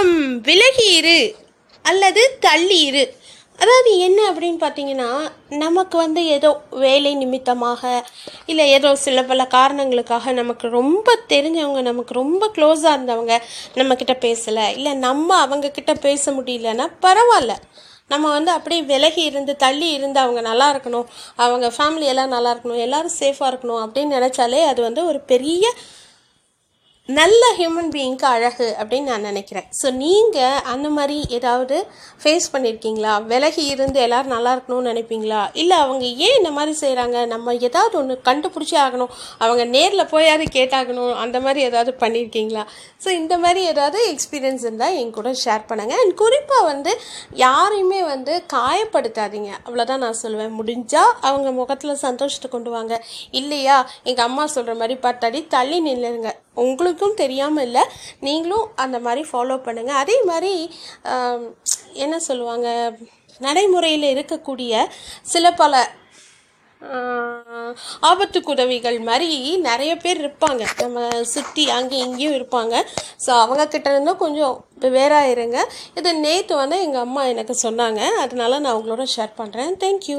கொஞ்சம் விலகி இரு அல்லது தள்ளி இரு அதாவது என்ன அப்படின்னு பார்த்தீங்கன்னா நமக்கு வந்து ஏதோ வேலை நிமித்தமாக இல்லை ஏதோ சில பல காரணங்களுக்காக நமக்கு ரொம்ப தெரிஞ்சவங்க நமக்கு ரொம்ப க்ளோஸாக இருந்தவங்க நம்மக்கிட்ட பேசலை. இல்லை நம்ம அவங்கக்கிட்ட பேச முடியலன்னா பரவாயில்ல. நம்ம வந்து அப்படியே விலகி இருந்து தள்ளி இருந்து அவங்க நல்லா இருக்கணும் அவங்க ஃபேமிலி எல்லாம் நல்லா இருக்கணும் எல்லாரும் சேஃபாக இருக்கணும் அப்படின்னு நினச்சாலே அது வந்து ஒரு பெரிய நல்ல ஹியூமன் பீயிங்க்கு அழகு அப்படின்னு நான் நினைக்கிறேன். ஸோ நீங்கள் அந்த மாதிரி ஏதாவது ஃபேஸ் பண்ணியிருக்கீங்களா விலகி இருந்து எல்லோரும் நல்லா இருக்கணும்னு நினைப்பீங்களா? இல்லை அவங்க ஏன் இந்த மாதிரி செய்கிறாங்க நம்ம ஏதாவது ஒன்று கண்டுபிடிச்சி ஆகணும். அவங்க நேரில் போயாவது கேட்டாகணும்? அந்த மாதிரி ஏதாவது பண்ணியிருக்கீங்களா ஸோ இந்த மாதிரி ஏதாவது எக்ஸ்பீரியன்ஸ் இருந்தால் என் கூட ஷேர் பண்ணுங்கள் அண்ட் குறிப்பாக வந்து யாரையுமே வந்து காயப்படுத்தாதீங்க. அவ்வளோதான் நான் சொல்லுவேன். முடிஞ்சால் அவங்க முகத்தில் சந்தோஷத்தை கொண்டு வாங்க. இல்லையா? எங்கள் அம்மா சொல்கிற மாதிரி பத்தடி தள்ளி நில்லுங்க. உங்களுக்கும் தெரியாமல் இல்லை நீங்களும் அந்த மாதிரி ஃபாலோ பண்ணுங்கள் அதே மாதிரி என்ன சொல்லுவாங்க நடைமுறையில் இருக்கக்கூடிய சில பல ஆபத்துக்குதவிகள் ஆபத்துக்கு உதவிகள் மாதிரி நிறைய பேர் இருப்பாங்க. நம்ம சுற்றி அங்கேயும் இங்கேயும் இருப்பாங்க. ஸோ அவங்கக்கிட்ட இருந்தும் கொஞ்சம் வேறா இருங்க இது நேற்று வந்து எங்கள் அம்மா எனக்கு சொன்னாங்க. அதனால நான் உங்களோட ஷேர் பண்ணுறேன் தேங்க்யூ